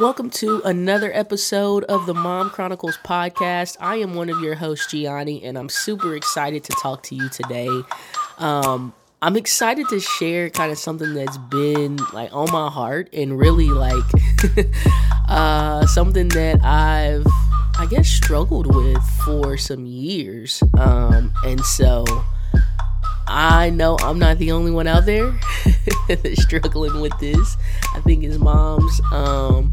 Welcome to another episode of the Mom Chronicles podcast. I am one of your hosts, Gianni, and I'm super excited to talk to you today. Um, I'm excited to share kind of something that's been like on my heart and really like uh, something that I've, I guess, struggled with for some years. Um, and so I know I'm not the only one out there that's struggling with this. I think as moms, um,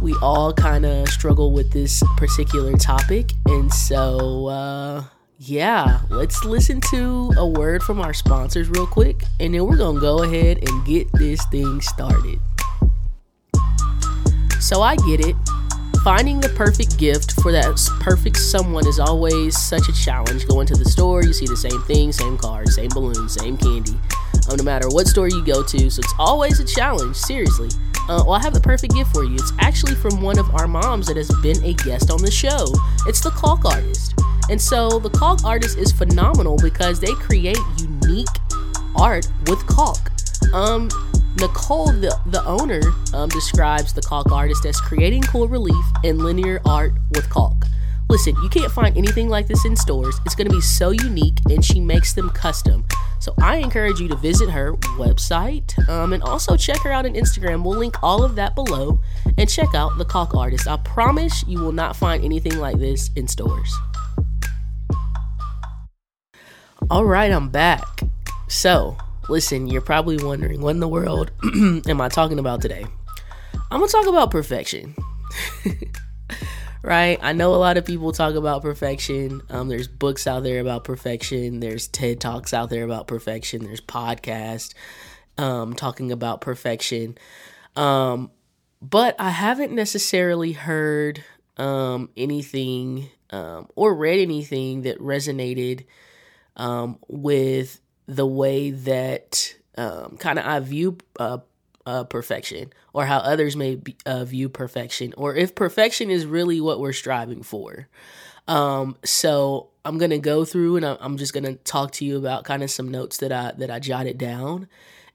we all kind of struggle with this particular topic. And so, uh, yeah, let's listen to a word from our sponsors real quick. And then we're going to go ahead and get this thing started. So, I get it. Finding the perfect gift for that perfect someone is always such a challenge. Going to the store, you see the same thing, same card, same balloon, same candy. Um, no matter what store you go to, so it's always a challenge, seriously. Uh, well, I have the perfect gift for you. It's actually from one of our moms that has been a guest on the show. It's the Caulk Artist. And so the Caulk Artist is phenomenal because they create unique art with caulk. Um, Nicole, the, the owner, um, describes the Caulk Artist as creating cool relief and linear art with caulk. Listen, you can't find anything like this in stores. It's going to be so unique, and she makes them custom. So I encourage you to visit her website um, and also check her out on Instagram. We'll link all of that below and check out the Caulk Artist. I promise you will not find anything like this in stores. All right, I'm back. So, listen, you're probably wondering what in the world am I talking about today? I'm to talk about perfection. right? I know a lot of people talk about perfection. Um, there's books out there about perfection. There's TED Talks out there about perfection. There's podcasts um, talking about perfection. Um, but I haven't necessarily heard um, anything um, or read anything that resonated um, with the way that kind of I view uh, uh, perfection or how others may be, uh, view perfection or if perfection is really what we're striving for. Um, so I'm gonna go through and I'm just gonna talk to you about kind of some notes that I that I jotted down,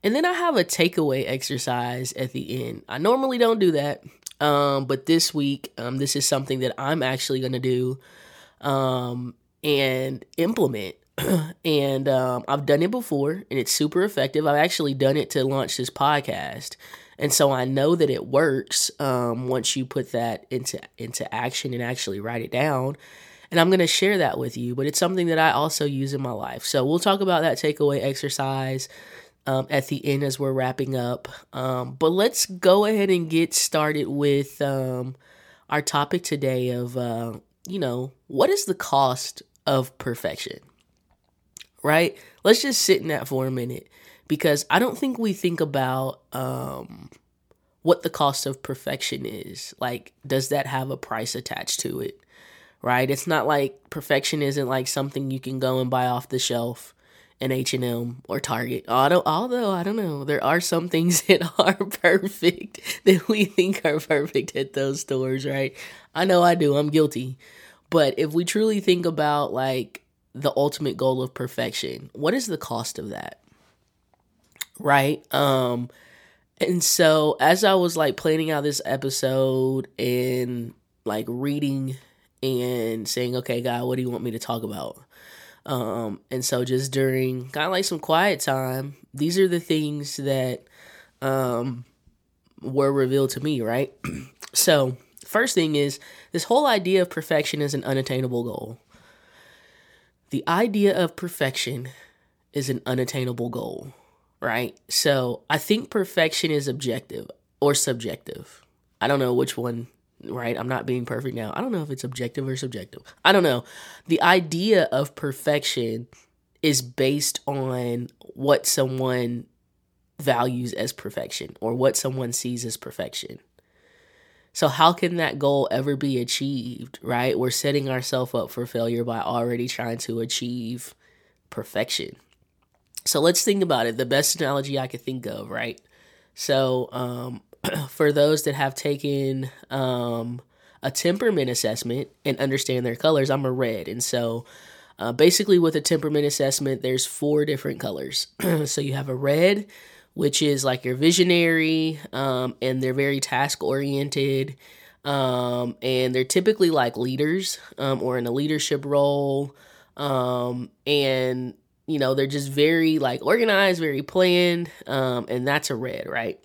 and then I have a takeaway exercise at the end. I normally don't do that, um, but this week um, this is something that I'm actually gonna do um, and implement and um, I've done it before, and it's super effective. I've actually done it to launch this podcast, and so I know that it works um, once you put that into into action and actually write it down. And I'm going to share that with you, but it's something that I also use in my life. So we'll talk about that takeaway exercise um, at the end as we're wrapping up. Um, but let's go ahead and get started with um, our topic today of, uh, you know, what is the cost of perfection? Right? Let's just sit in that for a minute because I don't think we think about um, what the cost of perfection is. Like, does that have a price attached to it? Right? It's not like perfection isn't like something you can go and buy off the shelf in H&M or Target. Although, although I don't know, there are some things that are perfect that we think are perfect at those stores, right? I know I do. I'm guilty. But if we truly think about like the ultimate goal of perfection. What is the cost of that? Right? Um and so as I was like planning out this episode and like reading and saying, "Okay, God, what do you want me to talk about?" Um and so just during kind of like some quiet time, these are the things that um were revealed to me, right? so, first thing is this whole idea of perfection is an unattainable goal. The idea of perfection is an unattainable goal, right? So I think perfection is objective or subjective. I don't know which one, right? I'm not being perfect now. I don't know if it's objective or subjective. I don't know. The idea of perfection is based on what someone values as perfection or what someone sees as perfection. So how can that goal ever be achieved, right? We're setting ourselves up for failure by already trying to achieve perfection. So let's think about it. The best analogy I could think of, right? So um, for those that have taken um, a temperament assessment and understand their colors, I'm a red. And so uh, basically, with a temperament assessment, there's four different colors. so you have a red, which is like your visionary, um, and they're very task oriented. Um, and they're typically like leaders um, or in a leadership role. Um, and, you know, they're just very like organized, very planned. Um, and that's a red, right?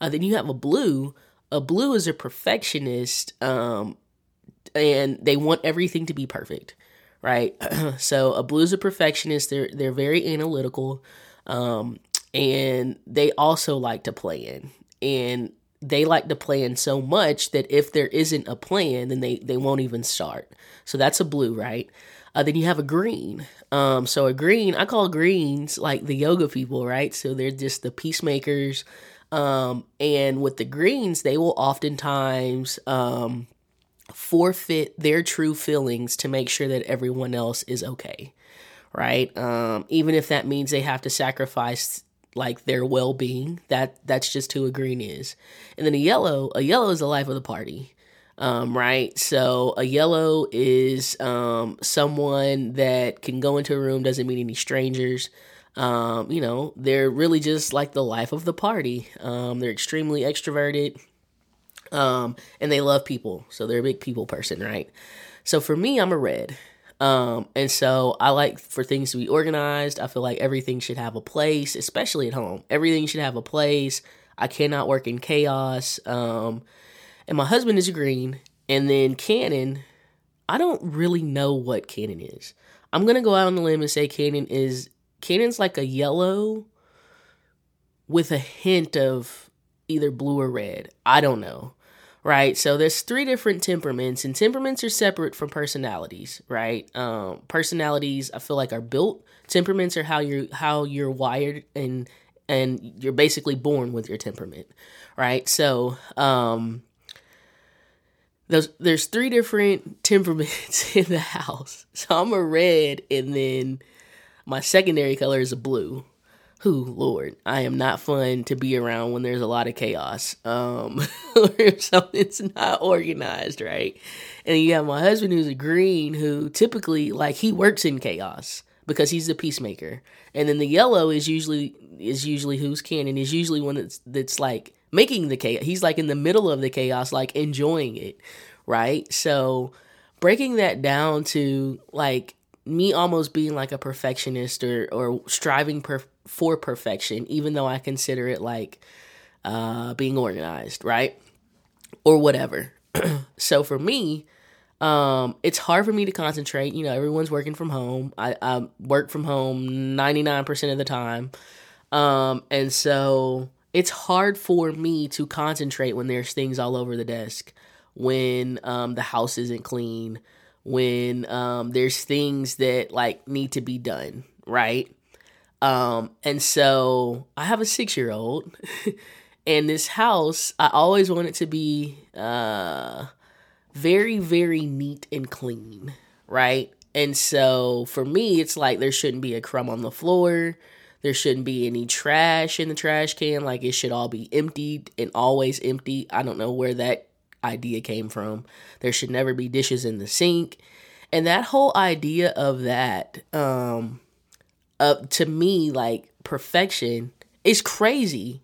Uh, then you have a blue. A blue is a perfectionist, um, and they want everything to be perfect, right? so a blue is a perfectionist. They're they're very analytical. Um, and they also like to plan. And they like to plan so much that if there isn't a plan then they they won't even start. So that's a blue right? Uh, then you have a green. Um so a green i call greens like the yoga people right? So they're just the peacemakers. Um and with the greens they will oftentimes um forfeit their true feelings to make sure that everyone else is okay right? Um even if that means they have to sacrifice like their well-being. That that's just who a green is. And then a yellow a yellow is the life of the party um, right? So a yellow is um, someone that can go into a room doesn't meet any strangers. Um, you know they're really just like the life of the party. Um, they're extremely extroverted um, and they love people. So they're a big people person right? So for me i'm a red um, and so I like for things to be organized. I feel like everything should have a place, especially at home. Everything should have a place. I cannot work in chaos. Um, and my husband is green. And then Cannon, I don't really know what Cannon is. I'm gonna go out on the limb and say Cannon is Cannon's like a yellow with a hint of either blue or red. I don't know right? So there's three different temperaments, and temperaments are separate from personalities, right? Um, personalities I feel like are built. Temperaments are how you're how you're wired and and you're basically born with your temperament, right? So um, there's there's three different temperaments in the house. So I'm a red, and then my secondary color is a blue, who lord i am not fun to be around when there's a lot of chaos. Um or something's not organized right? And you have my husband who's a green who typically like he works in chaos because he's the peacemaker. And then the yellow is usually is usually who's cannon is usually one that's that's like making the chaos. He's like in the middle of the chaos like enjoying it right? So breaking that down to like me almost being like a perfectionist or or striving per, for perfection, even though I consider it like uh, being organized, right, or whatever. so for me, um, it's hard for me to concentrate. You know, everyone's working from home. I, I work from home ninety nine percent of the time, um, and so it's hard for me to concentrate when there's things all over the desk, when um, the house isn't clean when um, there's things that like need to be done, right? Um, and so I have a six year old, and this house I always want it to be uh, very very neat and clean, right? And so for me, it's like there shouldn't be a crumb on the floor. There shouldn't be any trash in the trash can. Like it should all be emptied and always empty. I don't know where that idea came from. There should never be dishes in the sink. And that whole idea of that, um, uh, to me, like perfection is crazy,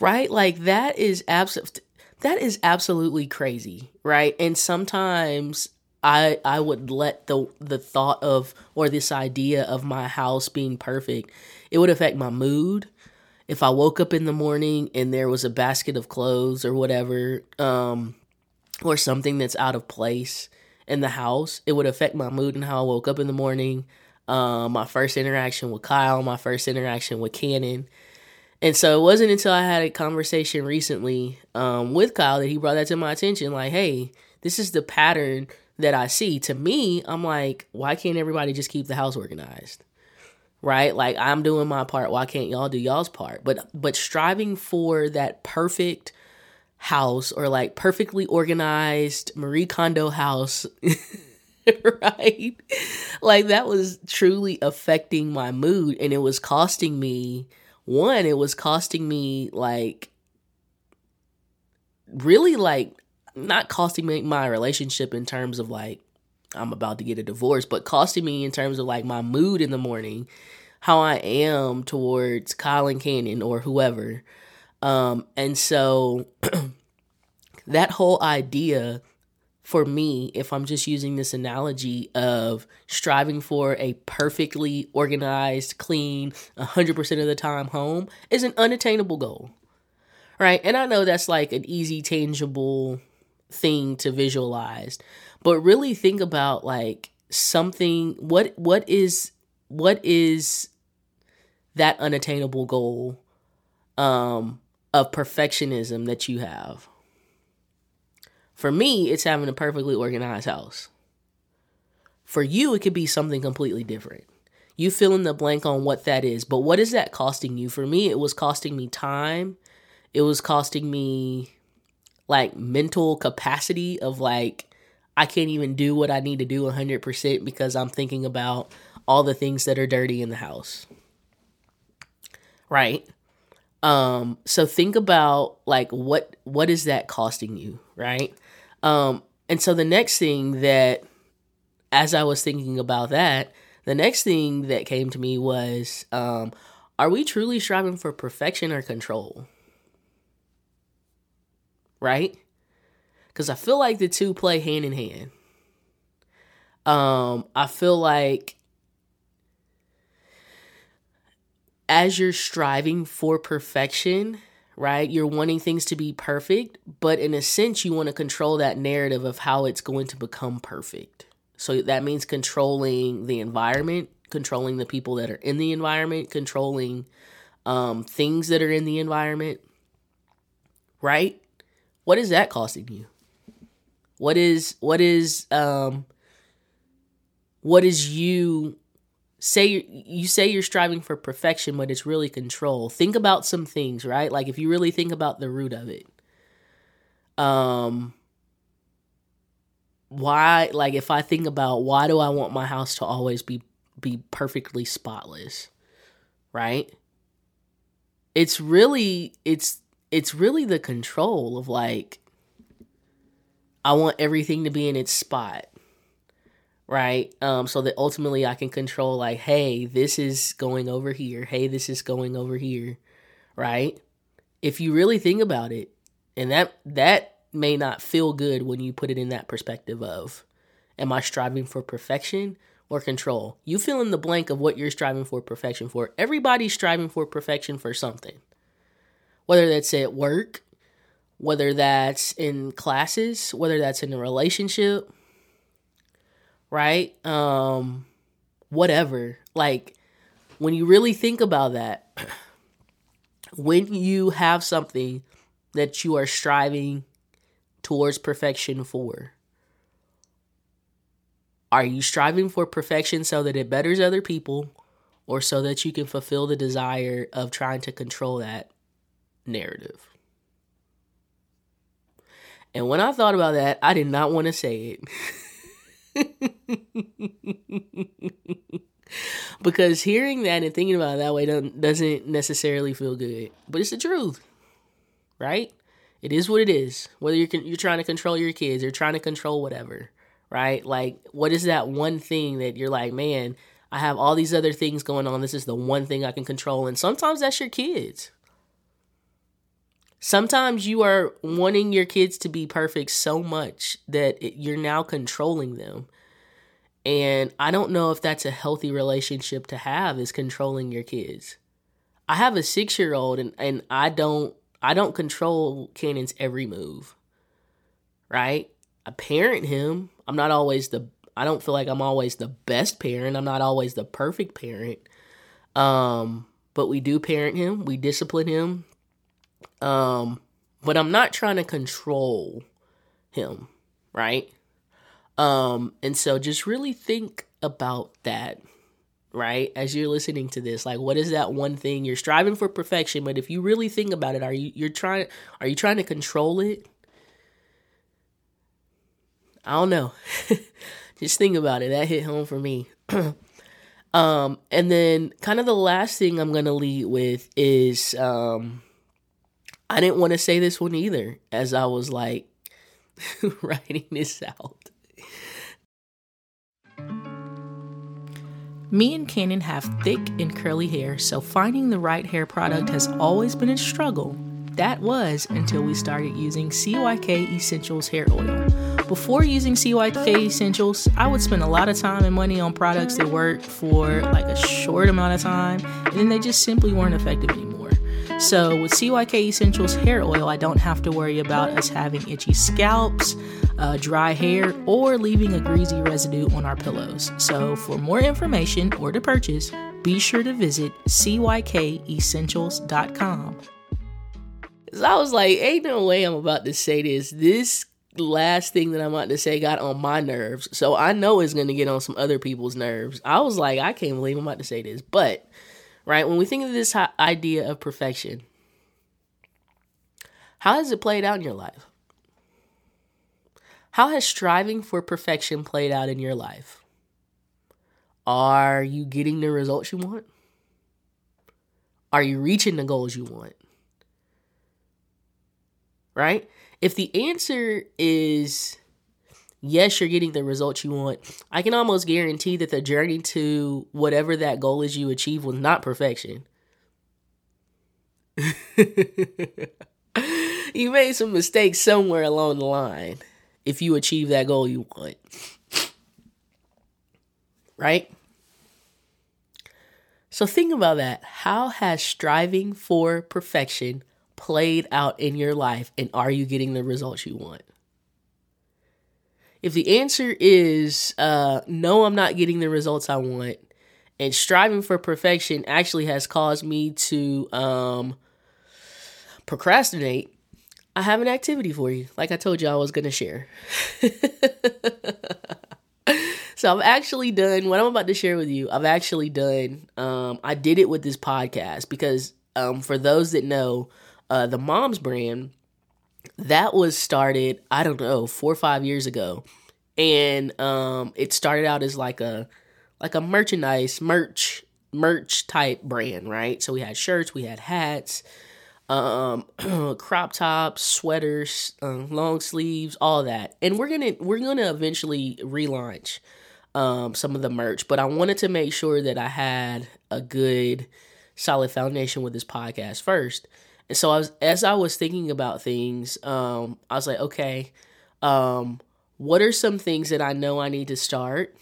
right? Like that is absolute. That is absolutely crazy, right? And sometimes I I would let the the thought of or this idea of my house being perfect, it would affect my mood. If I woke up in the morning and there was a basket of clothes or whatever, um, or something that's out of place in the house, it would affect my mood and how I woke up in the morning. Um, my first interaction with Kyle, my first interaction with Cannon. And so it wasn't until I had a conversation recently um, with Kyle that he brought that to my attention. Like, hey, this is the pattern that I see. To me, I'm like, why can't everybody just keep the house organized? Right? Like I'm doing my part. Why can't y'all do y'all's part? But but striving for that perfect house or like perfectly organized Marie Kondo house. right? Like that was truly affecting my mood and it was costing me one, it was costing me like really like not costing me my relationship in terms of like I'm about to get a divorce, but costing me in terms of like my mood in the morning how I am towards Kyle and Cannon or whoever. Um, and so that whole idea for me, if I'm just using this analogy of striving for a perfectly organized, clean, 100% of the time home, is an unattainable goal. Right. And I know that's like an easy, tangible thing to visualize, but really think about like something what what is what is that unattainable goal um of perfectionism that you have for me, it's having a perfectly organized house. For you, it could be something completely different. You fill in the blank on what that is, but what is that costing you? For me, it was costing me time. It was costing me like mental capacity of like, I can't even do what I need to do 100% because I'm thinking about all the things that are dirty in the house. Right? Um so think about like what what is that costing you, right? Um, and so the next thing that, as I was thinking about that, the next thing that came to me was, um, are we truly striving for perfection or control? Right? Because I feel like the two play hand in hand. Um, I feel like as you're striving for perfection, right? You're wanting things to be perfect, but in a sense, you want to control that narrative of how it's going to become perfect. So that means controlling the environment, controlling the people that are in the environment, controlling um, things that are in the environment, right? What is that costing you? What is what is um what is you say you say you're striving for perfection but it's really control. Think about some things right? Like if you really think about the root of it um why like if i think about why do i want my house to always be be perfectly spotless right? It's really it's it's really the control of like i want everything to be in its spot right? Um, so that ultimately I can control like, hey, this is going over here. Hey, this is going over here, right? If you really think about it, and that that may not feel good when you put it in that perspective of, am I striving for perfection or control? You fill in the blank of what you're striving for perfection for. Everybody's striving for perfection for something, whether that's at work, whether that's in classes, whether that's in a relationship right? Um whatever. Like when you really think about that, when you have something that you are striving towards perfection for, are you striving for perfection so that it betters other people or so that you can fulfill the desire of trying to control that narrative? And when I thought about that, I did not want to say it. because hearing that and thinking about it that way doesn't necessarily feel good, but it's the truth, right? It is what it is. Whether you're you're trying to control your kids or trying to control whatever, right? Like, what is that one thing that you're like, man? I have all these other things going on. This is the one thing I can control, and sometimes that's your kids. Sometimes you are wanting your kids to be perfect so much that it, you're now controlling them. And I don't know if that's a healthy relationship to have is controlling your kids. I have a 6-year-old and and I don't I don't control Cannon's every move. Right? I parent him. I'm not always the I don't feel like I'm always the best parent. I'm not always the perfect parent. Um but we do parent him. We discipline him um, but I'm not trying to control him, right? Um, and so just really think about that, right? As you're listening to this, like what is that one thing you're striving for perfection, but if you really think about it, are you you're trying are you trying to control it? I don't know. just think about it. That hit home for me. um, and then kind of the last thing I'm gonna lead with is um I didn't want to say this one either as I was like writing this out. Me and Cannon have thick and curly hair, so finding the right hair product has always been a struggle. That was until we started using CYK Essentials hair oil. Before using CYK Essentials, I would spend a lot of time and money on products that worked for like a short amount of time, and then they just simply weren't effective anymore. So, with CYK Essentials hair oil, I don't have to worry about us having itchy scalps, uh, dry hair, or leaving a greasy residue on our pillows. So, for more information or to purchase, be sure to visit cykessentials.com. So I was like, ain't no way I'm about to say this. This last thing that I'm about to say got on my nerves. So I know it's going to get on some other people's nerves. I was like, I can't believe I'm about to say this. But right? When we think of this idea of perfection, how has it played out in your life? How has striving for perfection played out in your life? Are you getting the results you want? Are you reaching the goals you want? Right? If the answer is yes, you're getting the results you want. I can almost guarantee that the journey to whatever that goal is you achieve was not perfection. you made some mistakes somewhere along the line if you achieve that goal you want. Right? So think about that. How has striving for perfection played out in your life and are you getting the results you want? If the answer is uh, no, I'm not getting the results I want, and striving for perfection actually has caused me to um, procrastinate, I have an activity for you. Like I told you, I was going to share. so I've actually done what I'm about to share with you. I've actually done. Um, I did it with this podcast because um, for those that know, uh, the Moms brand that was started i don't know four or five years ago. And um it started out as like a like a merchandise merch merch type brand right? So we had shirts we had hats um crop tops sweaters um, long sleeves all that. And we're gonna we're gonna eventually relaunch um some of the merch but i wanted to make sure that i had a good solid foundation with this podcast first so I was, as I was thinking about things, um, I was like, okay, um, what are some things that I know I need to start,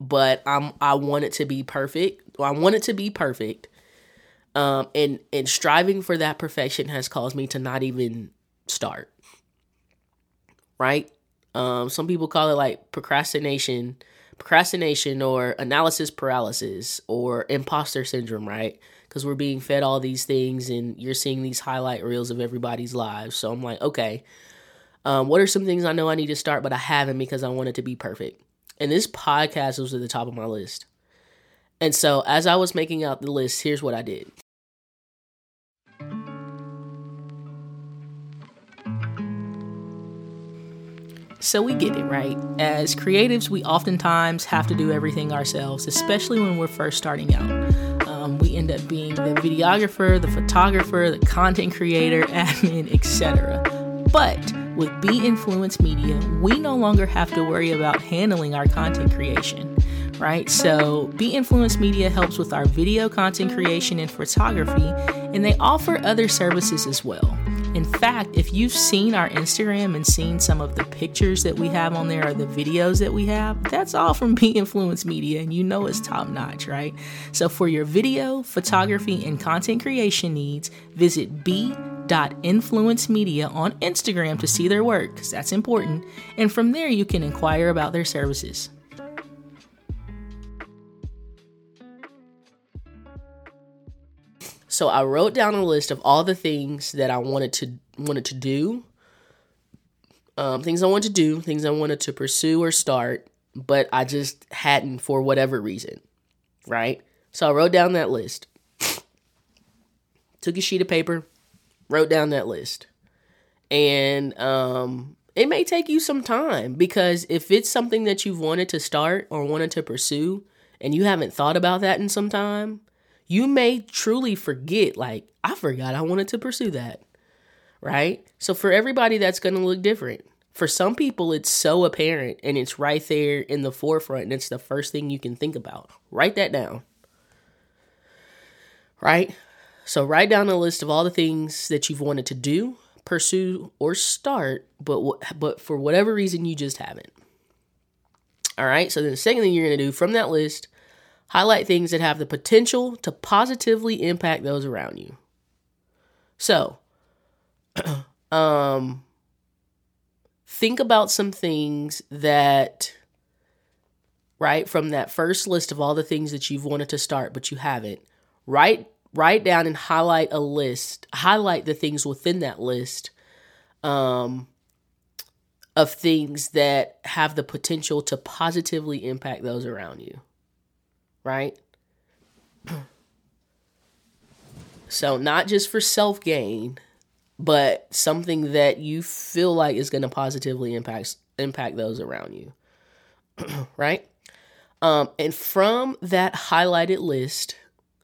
but I'm I want it to be perfect. Well, I want it to be perfect. Um, and and striving for that perfection has caused me to not even start. Right? Um, some people call it like procrastination, procrastination or analysis paralysis or imposter syndrome, right? Because we're being fed all these things and you're seeing these highlight reels of everybody's lives. So I'm like, okay, um, what are some things I know I need to start, but I haven't because I want it to be perfect? And this podcast was at the top of my list. And so as I was making out the list, here's what I did. So we get it, right? As creatives, we oftentimes have to do everything ourselves, especially when we're first starting out. Um, we end up being the videographer, the photographer, the content creator, admin, etc. But with Be Influence Media, we no longer have to worry about handling our content creation, right? So, Be Influence Media helps with our video content creation and photography, and they offer other services as well. In fact, if you've seen our Instagram and seen some of the pictures that we have on there or the videos that we have, that's all from Be Influence Media, and you know it's top notch, right? So for your video, photography, and content creation needs, visit b.influencemedia on Instagram to see their work, because that's important, and from there you can inquire about their services. So I wrote down a list of all the things that I wanted to wanted to do, um, things I wanted to do, things I wanted to pursue or start, but I just hadn't for whatever reason, right? So I wrote down that list. Took a sheet of paper, wrote down that list, and um, it may take you some time because if it's something that you've wanted to start or wanted to pursue, and you haven't thought about that in some time you may truly forget, like, I forgot I wanted to pursue that. Right? So for everybody, that's going to look different. For some people, it's so apparent and it's right there in the forefront and it's the first thing you can think about. Write that down. Right? So, write down a list of all the things that you've wanted to do, pursue, or start, but, but for whatever reason, you just haven't. All right. So, then the second thing you're going to do from that list, highlight things that have the potential to positively impact those around you. So, um, think about some things that, right, from that first list of all the things that you've wanted to start, but you haven't. Write write down and highlight a list. Highlight the things within that list, um, of things that have the potential to positively impact those around you. Right. So, not just for self gain, but something that you feel like is going to positively impact impact those around you. right? Um, and from that highlighted list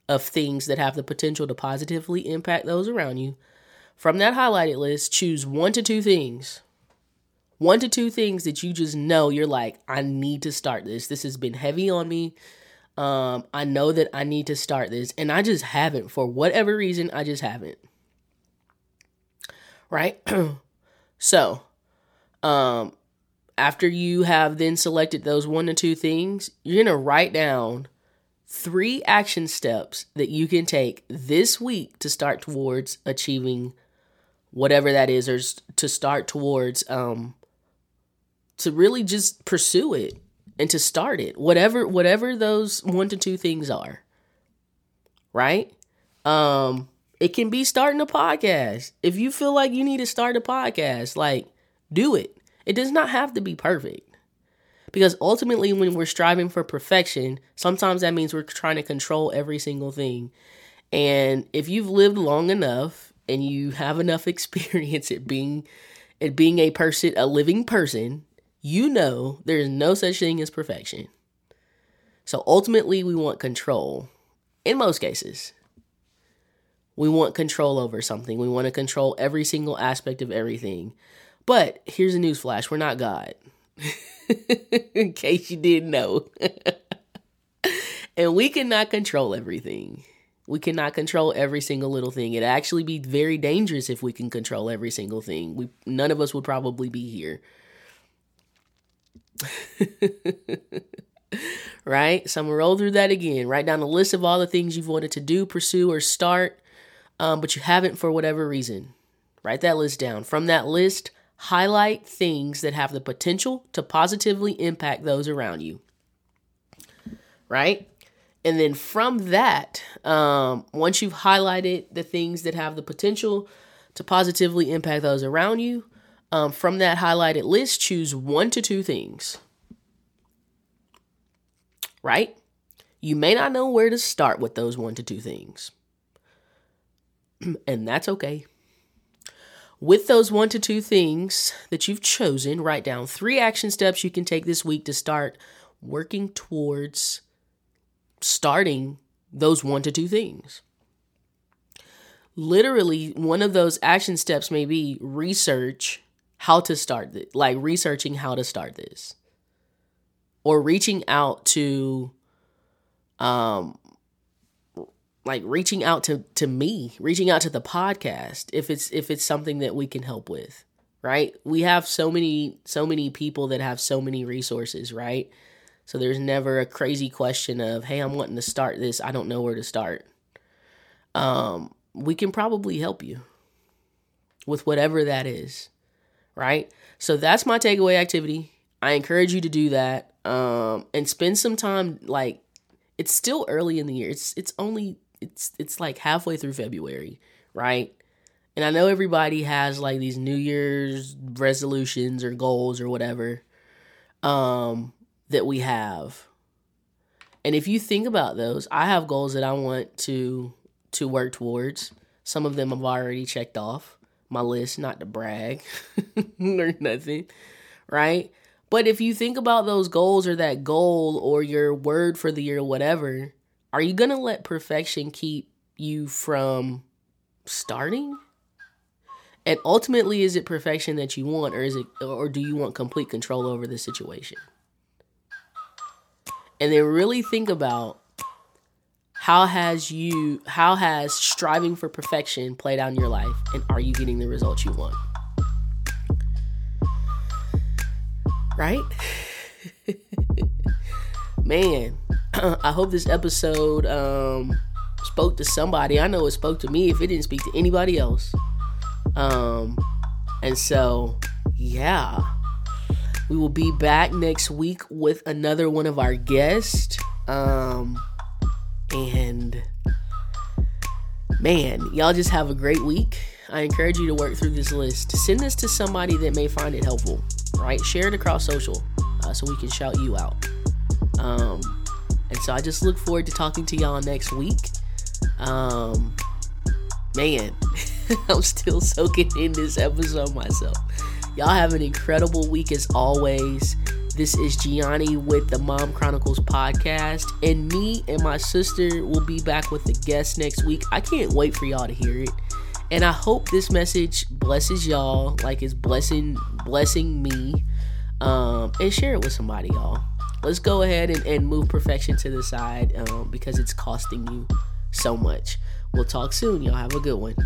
of things that have the potential to positively impact those around you, from that highlighted list, choose one to two things. One to two things that you just know you're like, I need to start this. This has been heavy on me. Um, I know that I need to start this, and I just haven't for whatever reason. I just haven't. Right? so, um, after you have then selected those one to two things, you're going to write down three action steps that you can take this week to start towards achieving whatever that is, or to start towards, um, to really just pursue it and to start it whatever whatever those one to two things are right? Um it can be starting a podcast. If you feel like you need to start a podcast like do it. It does not have to be perfect. Because ultimately when we're striving for perfection sometimes that means we're trying to control every single thing. And if you've lived long enough and you have enough experience at being at being a person a living person you know there's no such thing as perfection. So ultimately, we want control in most cases. We want control over something. We want to control every single aspect of everything. But here's a newsflash we're not God. in case you didn't know. and we cannot control everything. We cannot control every single little thing. It'd actually be very dangerous if we can control every single thing. We none of us would probably be here. right? So I'm gonna roll through that again. Write down a list of all the things you've wanted to do, pursue, or start, um, but you haven't for whatever reason. Write that list down. From that list, highlight things that have the potential to positively impact those around you. Right? And then from that, um, once you've highlighted the things that have the potential to positively impact those around you, um, from that highlighted list, choose one to two things. Right? You may not know where to start with those one to two things. and that's okay. With those one to two things that you've chosen, write down three action steps you can take this week to start working towards starting those one to two things literally one of those action steps may be research how to start this, like researching how to start this or reaching out to um like reaching out to to me reaching out to the podcast if it's if it's something that we can help with right? We have so many so many people that have so many resources right? So there's never a crazy question of hey i'm wanting to start this. I don't know where to start. Um we can probably help you with whatever that is right? So that's my takeaway activity. I encourage you to do that um, and spend some time. Like it's still early in the year. It's it's only it's it's like halfway through February, right? And I know everybody has like these New Year's resolutions or goals or whatever um, that we have. And if you think about those, I have goals that I want to to work towards. Some of them I've already checked off my list, not to brag or nothing, right? But if you think about those goals or that goal or your word for the year, whatever, are you going to let perfection keep you from starting? And ultimately, is it perfection that you want, or is it, or do you want complete control over the situation? And then really think about how has you, how has striving for perfection played out in your life, and are you getting the results you want? Right? Man, I hope this episode um, spoke to somebody. I know it spoke to me if it didn't speak to anybody else. Um, and so, yeah, we will be back next week with another one of our guests. Um, and man, y'all just have a great week. I encourage you to work through this list. Send this to somebody that may find it helpful, right? Share it across social uh, so we can shout you out. Um, and so I just look forward to talking to y'all next week. Um, man, I'm still soaking in this episode myself. Y'all have an incredible week as always. This is Gianni with the Mom Chronicles podcast, and me and my sister will be back with the guest next week. I can't wait for y'all to hear it. And I hope this message blesses y'all like it's blessing blessing me. Um, and share it with somebody, y'all. Let's go ahead and, and move perfection to the side um, because it's costing you so much. We'll talk soon. Y'all have a good one.